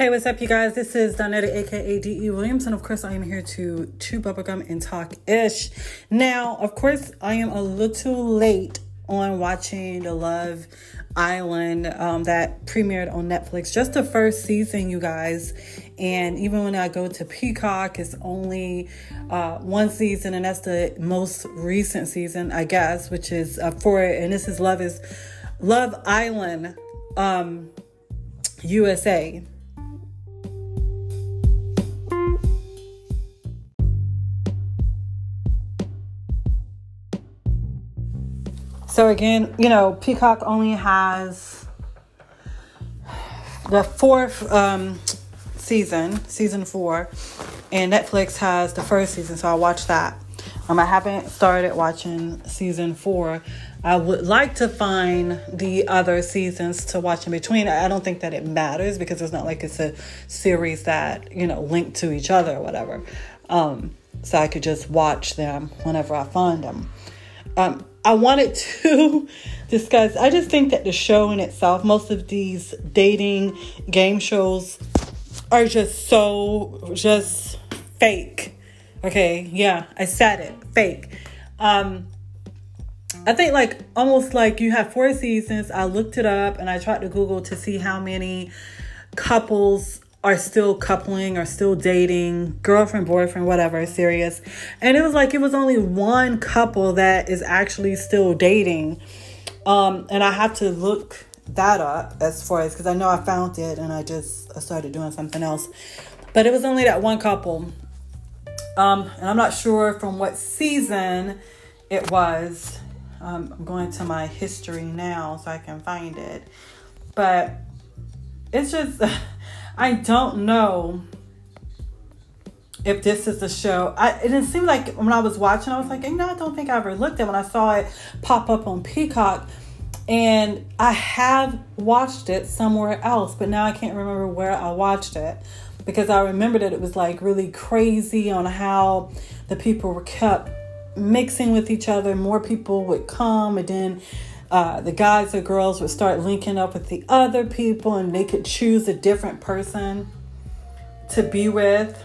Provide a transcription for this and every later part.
Hey, what's up, you guys? This is Donetta, aka D.E. Williams, and of course, I am here to chew bubblegum and talk ish. Now, of course, I am a little late on watching the Love Island um, that premiered on Netflix. Just the first season, you guys. And even when I go to Peacock, it's only uh, one season, and that's the most recent season, I guess, which is uh, for it. And this is Love is Love Island um, USA. So again, you know, Peacock only has the fourth um, season, season four, and Netflix has the first season. So I watched that. Um, I haven't started watching season four. I would like to find the other seasons to watch in between. I don't think that it matters because it's not like it's a series that you know link to each other or whatever. Um, so I could just watch them whenever I find them. Um, I wanted to discuss. I just think that the show in itself, most of these dating game shows, are just so just fake. Okay, yeah, I said it, fake. Um, I think like almost like you have four seasons. I looked it up and I tried to Google to see how many couples are still coupling or still dating, girlfriend, boyfriend, whatever, serious. And it was like it was only one couple that is actually still dating. Um, and I have to look that up as far as because I know I found it and I just started doing something else. But it was only that one couple. Um, and I'm not sure from what season it was. Um, I'm going to my history now so I can find it. But it's just I don't know if this is the show. I it didn't seem like when I was watching, I was like, you know, I don't think I ever looked at when I saw it pop up on Peacock. And I have watched it somewhere else, but now I can't remember where I watched it because I remember that it was like really crazy on how the people were kept mixing with each other. More people would come, and then uh, the guys or girls would start linking up with the other people and they could choose a different person to be with.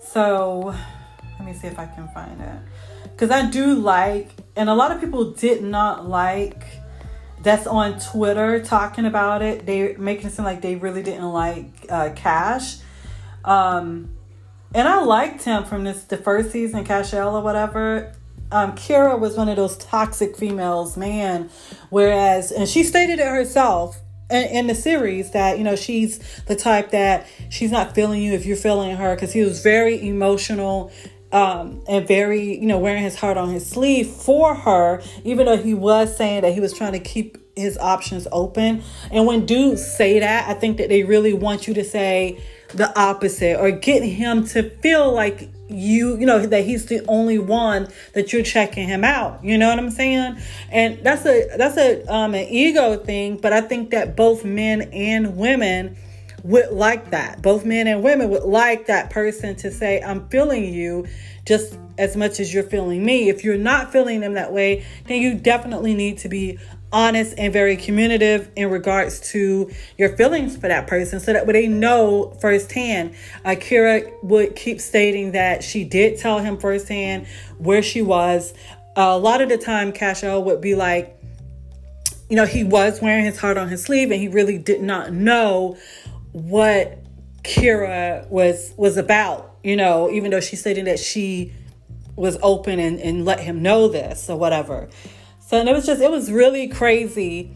So let me see if I can find it. Because I do like, and a lot of people did not like that's on Twitter talking about it. They making it seem like they really didn't like uh, Cash. Um, and I liked him from this the first season, Cashel or whatever um, Kyra was one of those toxic females, man. Whereas, and she stated it herself in, in, the series that, you know, she's the type that she's not feeling you if you're feeling her because he was very emotional. Um, and very, you know, wearing his heart on his sleeve for her, even though he was saying that he was trying to keep his options open. And when dudes say that, I think that they really want you to say the opposite or get him to feel like you you know that he's the only one that you're checking him out. You know what i'm saying? And that's a that's a um an ego thing but i think that both men and women would like that. Both men and women would like that person to say i'm feeling you just as much as you're feeling me. If you're not feeling them that way then you definitely need to be honest and very communicative in regards to your feelings for that person so that way they know firsthand. Akira would keep stating that she did tell him firsthand where she was. A lot of the time, Cashel would be like, you know, he was wearing his heart on his sleeve and he really did not know what Kyra was was about, you know, even though she stated that she was open and, and let him know this or whatever. So and it was just it was really crazy.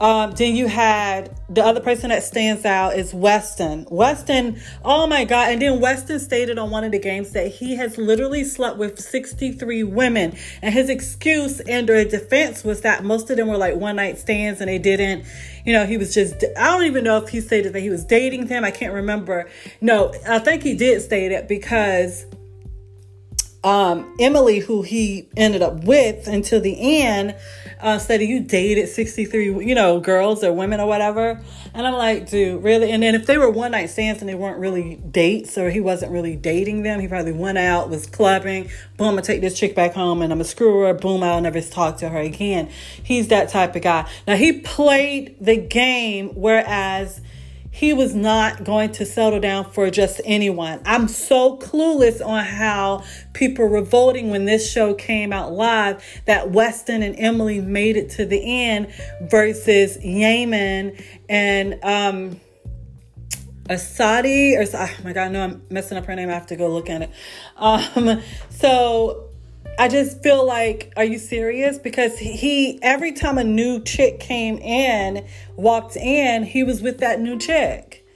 Um, then you had the other person that stands out is Weston. Weston, oh my God. And then Weston stated on one of the games that he has literally slept with 63 women. And his excuse and their defense was that most of them were like one night stands and they didn't, you know, he was just, I don't even know if he stated that he was dating them. I can't remember. No, I think he did state it because um, Emily, who he ended up with until the end, uh, said you dated 63, you know, girls or women or whatever. And I'm like, dude, really? And then if they were one night stands and they weren't really dates or he wasn't really dating them, he probably went out, was clubbing, boom, I'm gonna take this chick back home and I'm gonna screw her, boom, I'll never talk to her again. He's that type of guy. Now he played the game, whereas he was not going to settle down for just anyone. I'm so clueless on how people were voting when this show came out live that Weston and Emily made it to the end versus Yamen and um Asadi or oh my god, no, I'm messing up her name. I have to go look at it. Um, so I just feel like, are you serious? Because he, every time a new chick came in, walked in, he was with that new chick.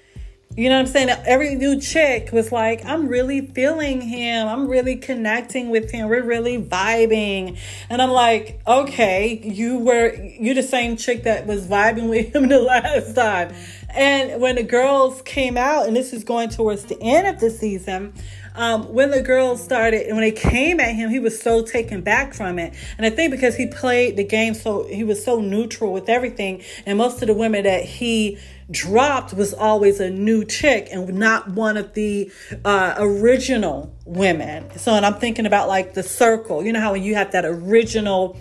You know what I'm saying? Every new chick was like, I'm really feeling him. I'm really connecting with him. We're really vibing. And I'm like, okay, you were, you the same chick that was vibing with him the last time. And when the girls came out, and this is going towards the end of the season, um, when the girls started, and when they came at him, he was so taken back from it. And I think because he played the game so, he was so neutral with everything. And most of the women that he dropped was always a new chick and not one of the uh, original women. So, and I'm thinking about like the circle, you know how when you have that original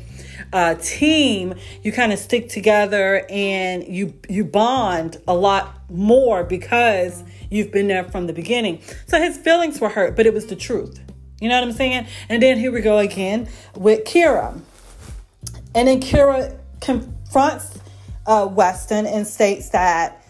uh, team, you kind of stick together and you you bond a lot more because You've been there from the beginning. So his feelings were hurt, but it was the truth. You know what I'm saying? And then here we go again with Kyra. And then Kyra confronts uh, Weston and states that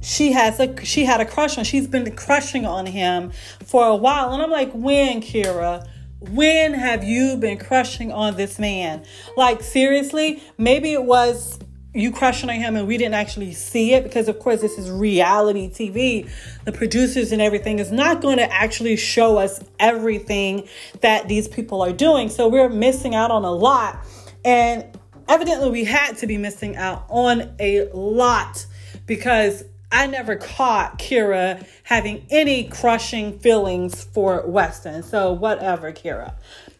she has a she had a crush on. She's been crushing on him for a while, and I'm like, when Kyra? When have you been crushing on this man? Like seriously, maybe it was you crushing on him and we didn't actually see it because of course this is reality TV. The producers and everything is not going to actually show us everything that these people are doing. So we're missing out on a lot. And evidently we had to be missing out on a lot because I never caught Kyra having any crushing feelings for Weston. So whatever, Kyra.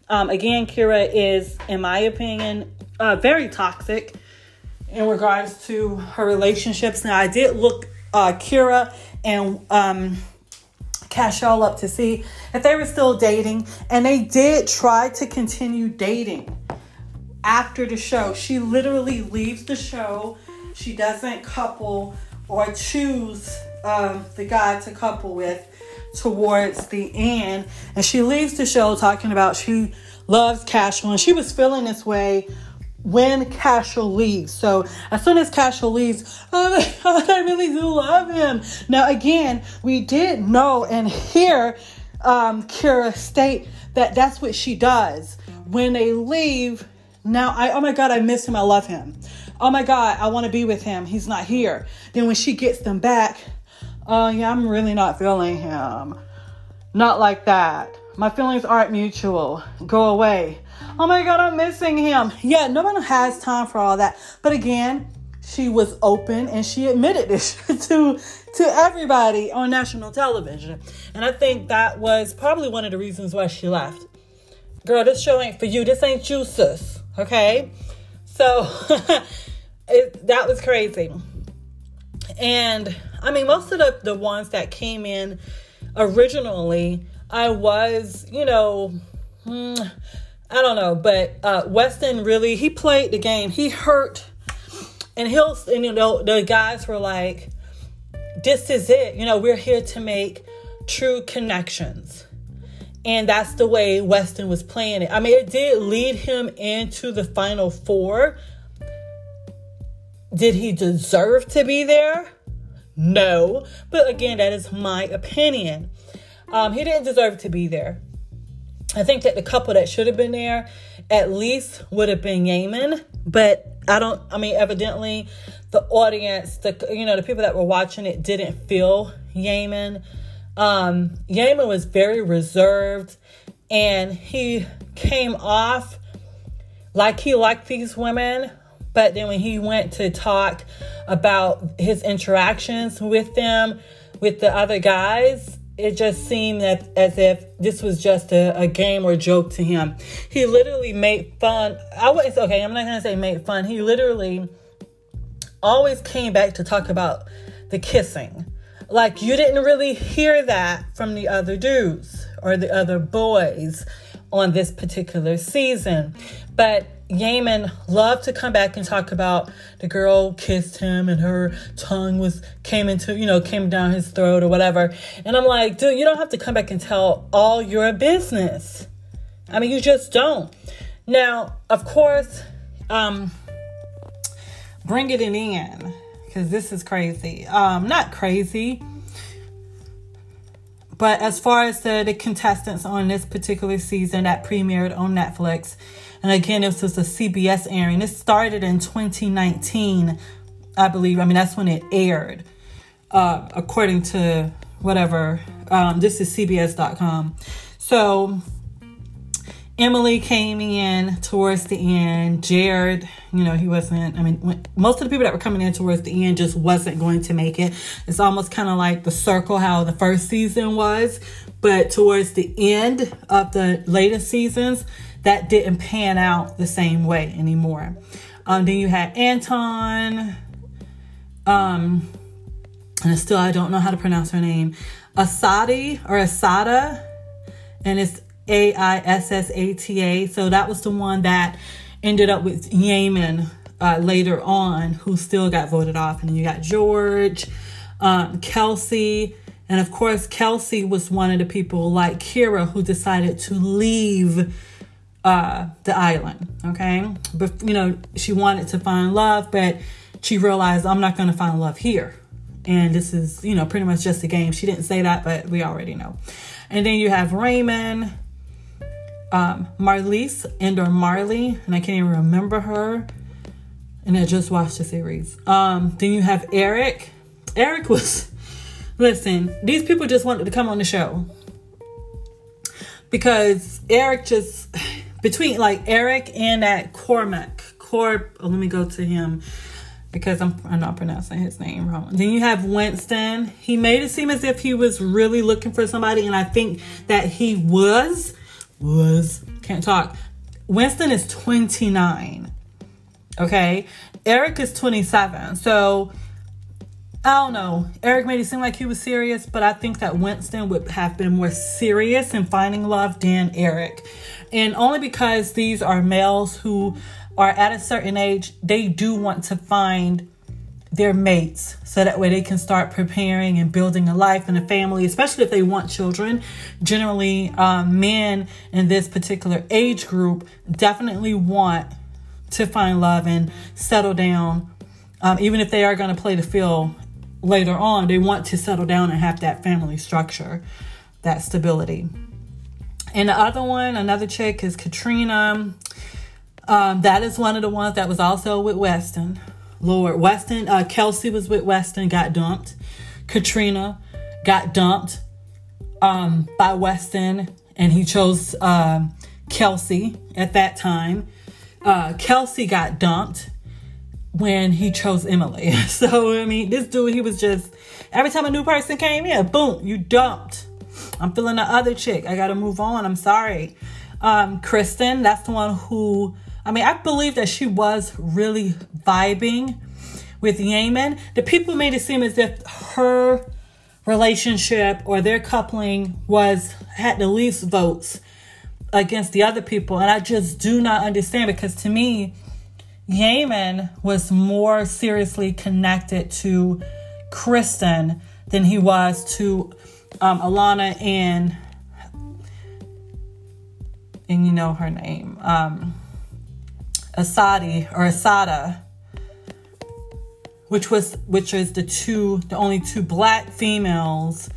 Um, again, Kyra is, in my opinion, uh, very toxic in regards to her relationships. Now, I did look uh, Kyra and um, Cashel up to see if they were still dating, and they did try to continue dating after the show. She literally leaves the show. She doesn't couple or choose um, the guy to couple with towards the end, and she leaves the show talking about she loves Cashel, and she was feeling this way when Cashel leaves. So as soon as Cashel leaves, oh my God, I really do love him. Now again, we did know and hear um, Kyra state that that's what she does when they leave. Now I oh my God, I miss him. I love him. Oh my God, I want to be with him. He's not here. Then when she gets them back, oh uh, yeah, I'm really not feeling him. Not like that. My feelings aren't mutual. Go away. Oh my God, I'm missing him. Yeah, no one has time for all that. But again, she was open and she admitted this to to everybody on national television. And I think that was probably one of the reasons why she left. Girl, this show ain't for you. This ain't you, sis. Okay? So it, that was crazy. And I mean, most of the, the ones that came in originally I was, you know, hmm, I don't know, but uh, Weston really he played the game. He hurt, and he'll and you know the guys were like, "This is it. You know, we're here to make true connections." And that's the way Weston was playing it. I mean, it did lead him into the final four. Did he deserve to be there? No. But again, that is my opinion. Um, he didn't deserve to be there. I think that the couple that should have been there at least would have been Yamen, but I don't. I mean, evidently, the audience, the you know, the people that were watching it didn't feel Yamen. Um, Yamen was very reserved, and he came off like he liked these women, but then when he went to talk about his interactions with them, with the other guys, it just seemed that as if this was just a, a, game or joke to him. He literally made fun. I was okay. I'm not gonna say made fun. He literally always came back to talk about the kissing. Like you didn't really hear that from the other dudes or the other boys on this particular season. But Yamen loved to come back and talk about the girl kissed him and her tongue was came into, you know, came down his throat or whatever. And I'm like, dude, you don't have to come back and tell all your business. I mean, you just don't. Now, of course, um, bring it in in because this is crazy. Um, not crazy, but as far as the, the contestants on this particular season that premiered on Netflix, and again, this was a CBS airing. It started in 2019, I believe. I mean, that's when it aired, uh, according to whatever. Um, this is CBS.com. So Emily came in towards the end. Jared, you know, he wasn't, I mean, most of the people that were coming in towards the end just wasn't going to make it. It's almost kind of like the circle how the first season was. But towards the end of the latest seasons, that didn't pan out the same way anymore. Um, then you had Anton, um, and still I don't know how to pronounce her name, Asadi or Asada, and it's A I S S A T A. So that was the one that ended up with Yamen uh, later on, who still got voted off. And then you got George, um, Kelsey, and of course, Kelsey was one of the people like Kyra who decided to leave uh, the island. Okay, but you know she wanted to find love, but she realized I'm not going to find love here, and this is you know pretty much just a game. She didn't say that, but we already know. And then you have Raymond, um, Marlise, and or Marley, and I can't even remember her. And I just watched the series. Um, then you have Eric. Eric was listen. These people just wanted to come on the show because Eric just between like Eric and that Cormac. Corp, oh, let me go to him because I'm I'm not pronouncing his name wrong. Then you have Winston. He made it seem as if he was really looking for somebody, and I think that he was was can't talk. Winston is 29. Okay. Eric is 27. So I don't know. Eric made it seem like he was serious, but I think that Winston would have been more serious in finding love than Eric. And only because these are males who are at a certain age, they do want to find their mates so that way they can start preparing and building a life and a family, especially if they want children. Generally, um, men in this particular age group definitely want to find love and settle down. Um, even if they are going to play the field later on, they want to settle down and have that family structure, that stability. And the other one, another chick is Katrina. Um, that is one of the ones that was also with Weston. Lord Weston, uh, Kelsey was with Weston, got dumped. Katrina got dumped um, by Weston, and he chose um, Kelsey at that time. Uh, Kelsey got dumped when he chose Emily. So, I mean, this dude, he was just, every time a new person came in, boom, you dumped. I'm feeling the other chick. I got to move on. I'm sorry. Um, Kristen, that's the one who, I mean, I believe that she was really vibing with Yamen. The people made it seem as if her relationship or their coupling was, had the least votes against the other people. And I just do not understand because to me, Yamen was more seriously connected to Kristen than he was to um, Alana and and you know her name, um, Asadi or Asada, which was which is the two the only two black females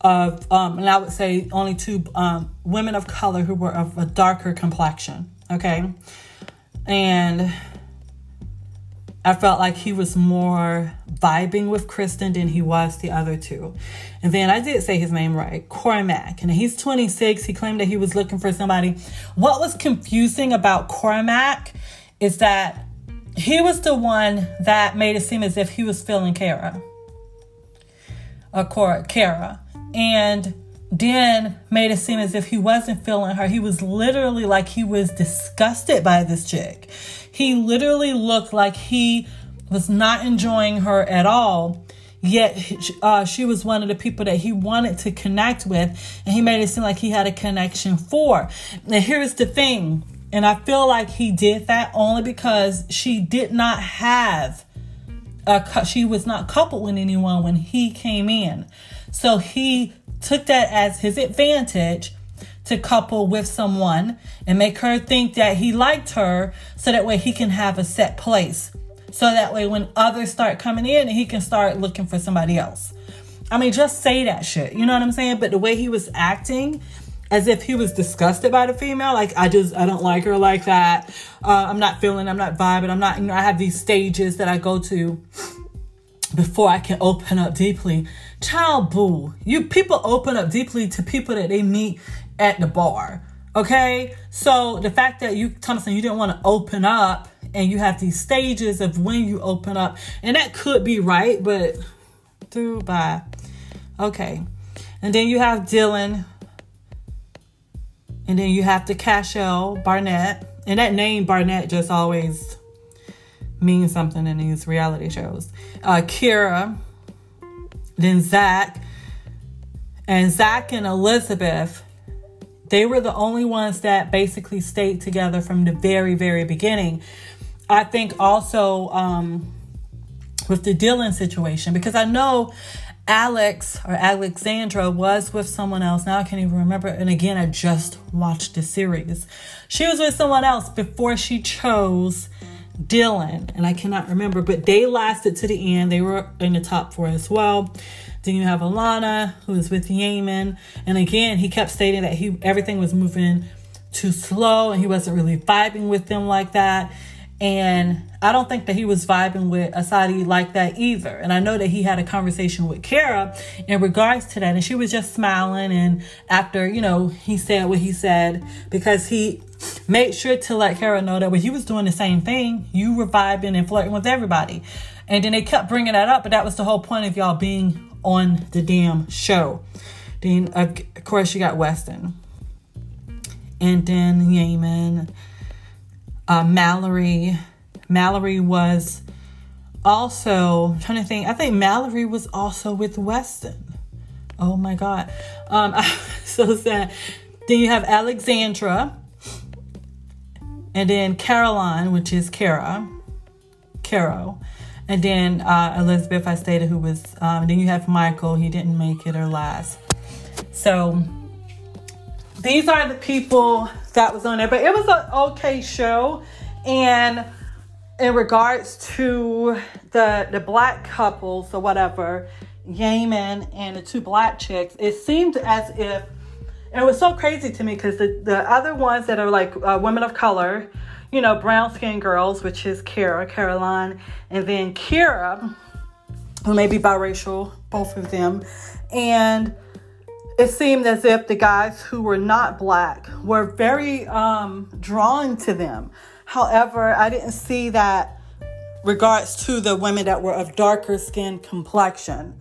of um, and I would say only two um, women of color who were of a darker complexion. Okay, and I felt like he was more vibing with Kristen than he was the other two. And then I did say his name right, Cormac. And he's 26. He claimed that he was looking for somebody. What was confusing about Cormac is that he was the one that made it seem as if he was feeling Kara. Uh, or Cora, Kara. And then made it seem as if he wasn't feeling her. He was literally like he was disgusted by this chick. He literally looked like he was not enjoying her at all. Yet uh, she was one of the people that he wanted to connect with, and he made it seem like he had a connection for. Now, here's the thing And I feel like he did that only because she did not have a she was not coupled with anyone when he came in. So he took that as his advantage to couple with someone and make her think that he liked her so that way he can have a set place. So that way when others start coming in, he can start looking for somebody else. I mean, just say that shit. You know what I'm saying? But the way he was acting, as if he was disgusted by the female. Like, I just, I don't like her like that. Uh, I'm not feeling, I'm not vibing. I'm not, you know, I have these stages that I go to before I can open up deeply. Child boo. You people open up deeply to people that they meet at the bar. Okay? So the fact that you Thompson, you didn't want to open up and you have these stages of when you open up, and that could be right, but through by okay. And then you have Dylan and then you have the Cashel Barnett. And that name Barnett just always means something in these reality shows. Uh, Kyra, then Zach, and Zach and Elizabeth. They were the only ones that basically stayed together from the very, very beginning. I think also um, with the Dylan situation, because I know Alex or Alexandra was with someone else. Now I can't even remember. And again, I just watched the series. She was with someone else before she chose Dylan. And I cannot remember, but they lasted to the end. They were in the top four as well. Then you have Alana, who is with Yamen. And again, he kept stating that he everything was moving too slow and he wasn't really vibing with them like that. And I don't think that he was vibing with Asadi like that either. And I know that he had a conversation with Kara in regards to that. And she was just smiling. And after, you know, he said what he said, because he made sure to let Kara know that when he was doing the same thing, you were vibing and flirting with everybody. And then they kept bringing that up. But that was the whole point of y'all being on the damn show. Then, of course, you got Weston. And then Yamen uh, Mallory. Mallory was also I'm trying to think. I think Mallory was also with Weston. Oh my god, um, so sad. Then you have Alexandra, and then Caroline, which is Kara, Caro, and then uh, Elizabeth. I stated who was. Um, then you have Michael. He didn't make it or last. So these are the people that was on there. But it was an okay show. And in regards to the the black couples or whatever, Yamen and the two black chicks, it seemed as if it was so crazy to me because the, the other ones that are like uh, women of color, you know, brown skinned girls, which is Kara, Caroline, and then Kyra, who may be biracial, both of them. And it seemed as if the guys who were not black were very um, drawn to them. However, I didn't see that regards to the women that were of darker skin complexion.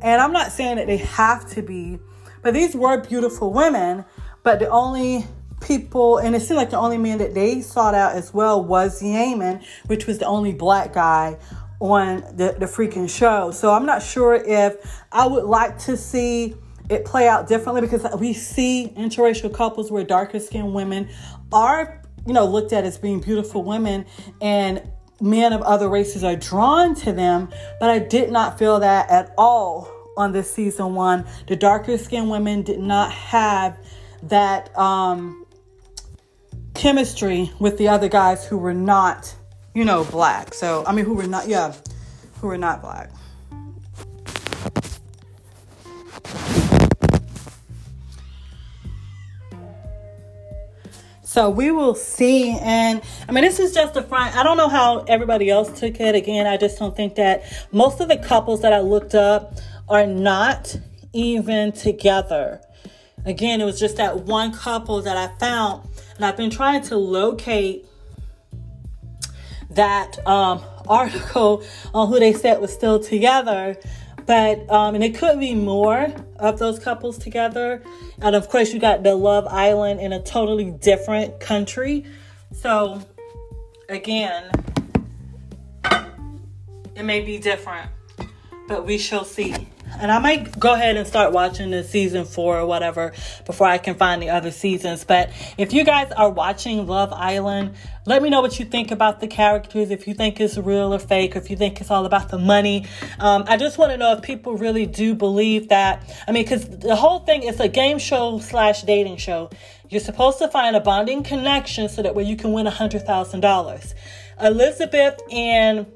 And I'm not saying that they have to be, but these were beautiful women. But the only people, and it seemed like the only man that they sought out as well was Yamen, which was the only black guy on the, the freaking show. So I'm not sure if I would like to see it play out differently because we see interracial couples where darker skinned women are, you know, looked at as being beautiful women and men of other races are drawn to them. But I did not feel that at all on this season one. The darker skinned women did not have that um, chemistry with the other guys who were not, you know, black. So, I mean, who were not, yeah, who were not black. So we will see. And I mean, this is just a front. I don't know how everybody else took it. Again, I just don't think that most of the couples that I looked up are not even together. Again, it was just that one couple that I found, and I've been trying to locate that um, article on who they said was still together. But um, and it could be more of those couples together. And of course, you got the Love Island in a totally different country. So again, it may be different, but we shall see. And I might go ahead and start watching the season four or whatever before I can find the other seasons. But if you guys are watching Love Island, let me know what you think about the characters. If you think it's real or fake, if you think it's all about the money. Um, I just want to know if people really do believe that. I mean, because the whole thing is a game show slash dating show. You're supposed to find a bonding connection so that way you can win a hundred thousand dollars. Elizabeth and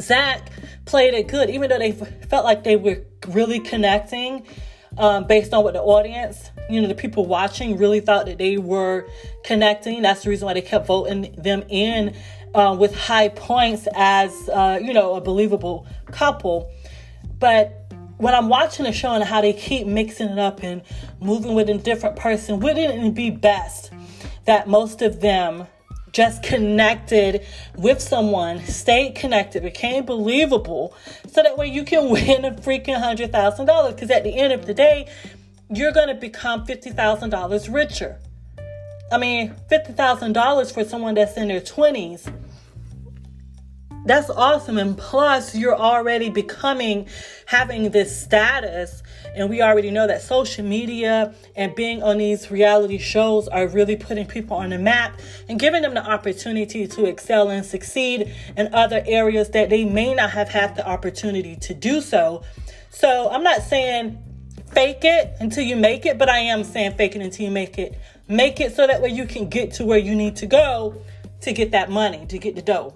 Zach played it good, even though they felt like they were really connecting um, based on what the audience, you know, the people watching really thought that they were connecting. That's the reason why they kept voting them in uh, with high points as, uh, you know, a believable couple. But when I'm watching the show and how they keep mixing it up and moving with a different person, wouldn't it be best that most of them just connected with someone, stayed connected, became believable, so that way you can win a freaking hundred thousand dollars. Because at the end of the day, you're to become fifty thousand dollars richer. I mean, fifty thousand dollars for someone that's in their twenties that's awesome. And plus, you're already becoming having this status. And we already know that social media and being on these reality shows are really putting people on the map and giving them the opportunity to excel and succeed in other areas that they may not have had the opportunity to do so. So, I'm not saying fake it until you make it, but I am saying fake it until you make it. Make it so that way you can get to where you need to go to get that money, to get the dough.